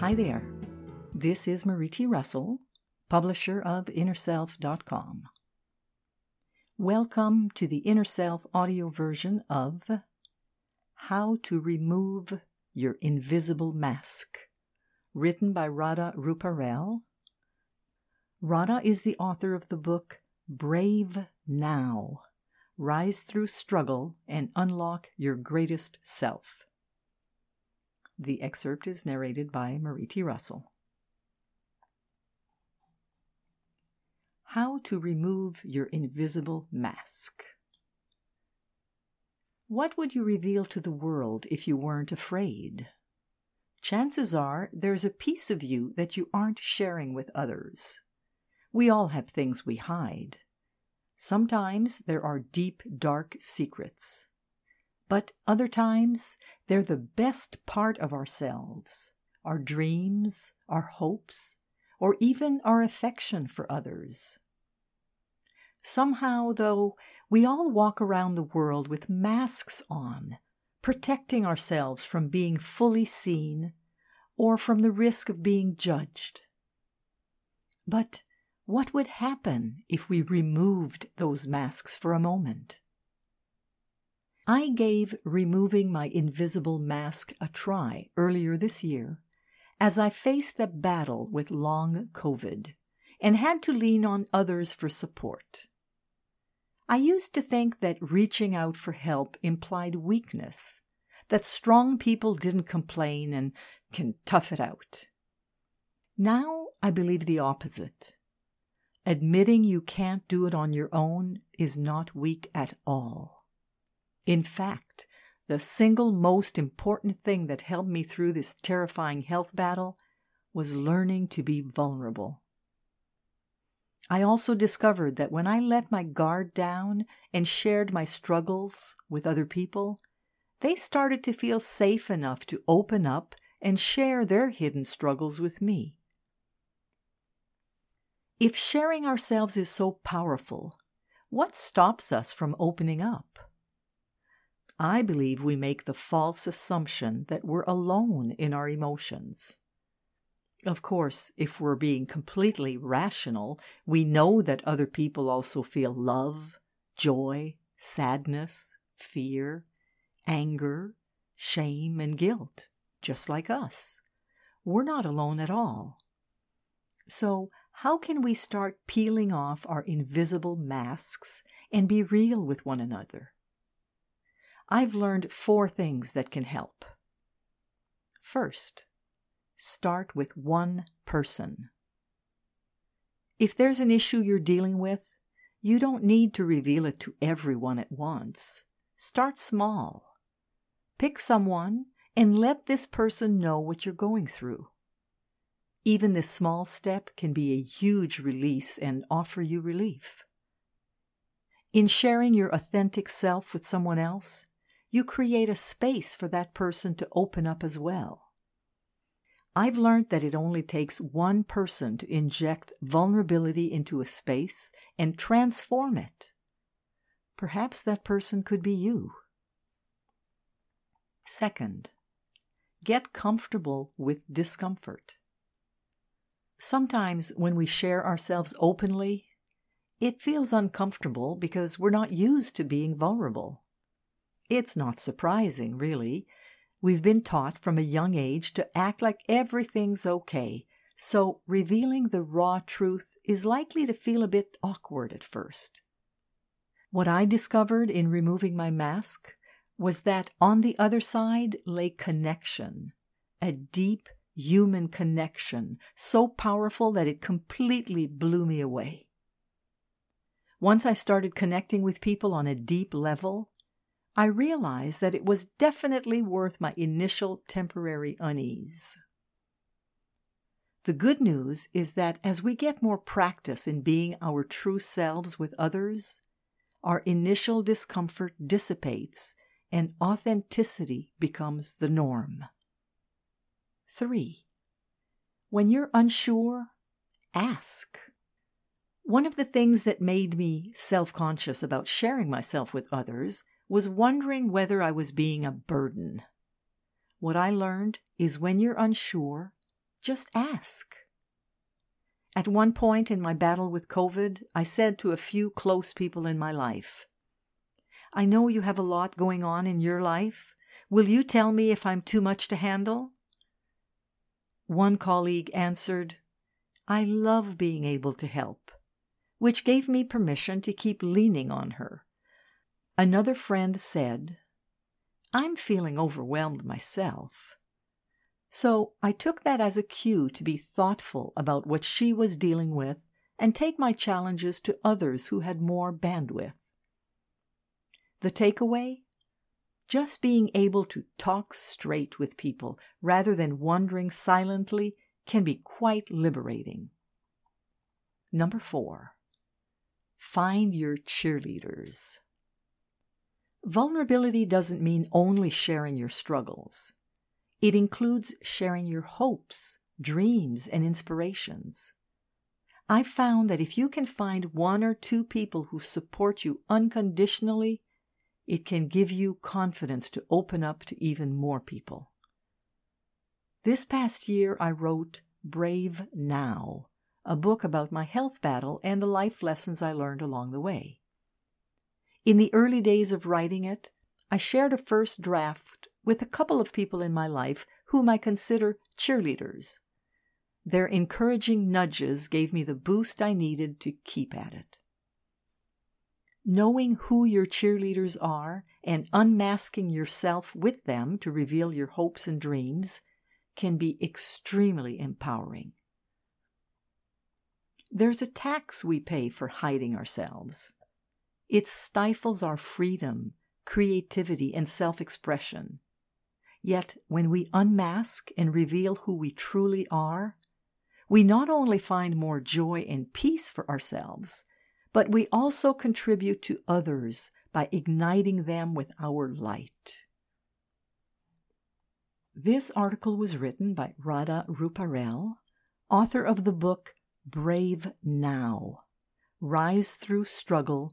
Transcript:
Hi there. This is Marie T. Russell, publisher of InnerSelf.com. Welcome to the Inner Self audio version of How to Remove Your Invisible Mask, written by Radha Ruparel. Radha is the author of the book Brave Now Rise Through Struggle and Unlock Your Greatest Self. The excerpt is narrated by Marie T. Russell. How to remove your invisible mask. What would you reveal to the world if you weren't afraid? Chances are there's a piece of you that you aren't sharing with others. We all have things we hide. Sometimes there are deep, dark secrets. But other times, they're the best part of ourselves our dreams, our hopes, or even our affection for others. Somehow, though, we all walk around the world with masks on, protecting ourselves from being fully seen or from the risk of being judged. But what would happen if we removed those masks for a moment? I gave removing my invisible mask a try earlier this year as I faced a battle with long COVID and had to lean on others for support. I used to think that reaching out for help implied weakness, that strong people didn't complain and can tough it out. Now I believe the opposite. Admitting you can't do it on your own is not weak at all. In fact, the single most important thing that helped me through this terrifying health battle was learning to be vulnerable. I also discovered that when I let my guard down and shared my struggles with other people, they started to feel safe enough to open up and share their hidden struggles with me. If sharing ourselves is so powerful, what stops us from opening up? I believe we make the false assumption that we're alone in our emotions. Of course, if we're being completely rational, we know that other people also feel love, joy, sadness, fear, anger, shame, and guilt, just like us. We're not alone at all. So, how can we start peeling off our invisible masks and be real with one another? I've learned four things that can help. First, start with one person. If there's an issue you're dealing with, you don't need to reveal it to everyone at once. Start small. Pick someone and let this person know what you're going through. Even this small step can be a huge release and offer you relief. In sharing your authentic self with someone else, you create a space for that person to open up as well. I've learned that it only takes one person to inject vulnerability into a space and transform it. Perhaps that person could be you. Second, get comfortable with discomfort. Sometimes when we share ourselves openly, it feels uncomfortable because we're not used to being vulnerable. It's not surprising, really. We've been taught from a young age to act like everything's okay, so revealing the raw truth is likely to feel a bit awkward at first. What I discovered in removing my mask was that on the other side lay connection, a deep human connection, so powerful that it completely blew me away. Once I started connecting with people on a deep level, I realized that it was definitely worth my initial temporary unease. The good news is that as we get more practice in being our true selves with others, our initial discomfort dissipates and authenticity becomes the norm. 3. When you're unsure, ask. One of the things that made me self conscious about sharing myself with others was wondering whether I was being a burden. What I learned is when you're unsure, Just ask. At one point in my battle with COVID, I said to a few close people in my life, I know you have a lot going on in your life. Will you tell me if I'm too much to handle? One colleague answered, I love being able to help, which gave me permission to keep leaning on her. Another friend said, I'm feeling overwhelmed myself. So I took that as a cue to be thoughtful about what she was dealing with and take my challenges to others who had more bandwidth. The takeaway? Just being able to talk straight with people rather than wondering silently can be quite liberating. Number four, find your cheerleaders. Vulnerability doesn't mean only sharing your struggles. It includes sharing your hopes, dreams, and inspirations. I've found that if you can find one or two people who support you unconditionally, it can give you confidence to open up to even more people. This past year, I wrote Brave Now, a book about my health battle and the life lessons I learned along the way. In the early days of writing it, I shared a first draft with a couple of people in my life whom I consider cheerleaders. Their encouraging nudges gave me the boost I needed to keep at it. Knowing who your cheerleaders are and unmasking yourself with them to reveal your hopes and dreams can be extremely empowering. There's a tax we pay for hiding ourselves. It stifles our freedom, creativity, and self expression. Yet, when we unmask and reveal who we truly are, we not only find more joy and peace for ourselves, but we also contribute to others by igniting them with our light. This article was written by Radha Ruparel, author of the book Brave Now Rise Through Struggle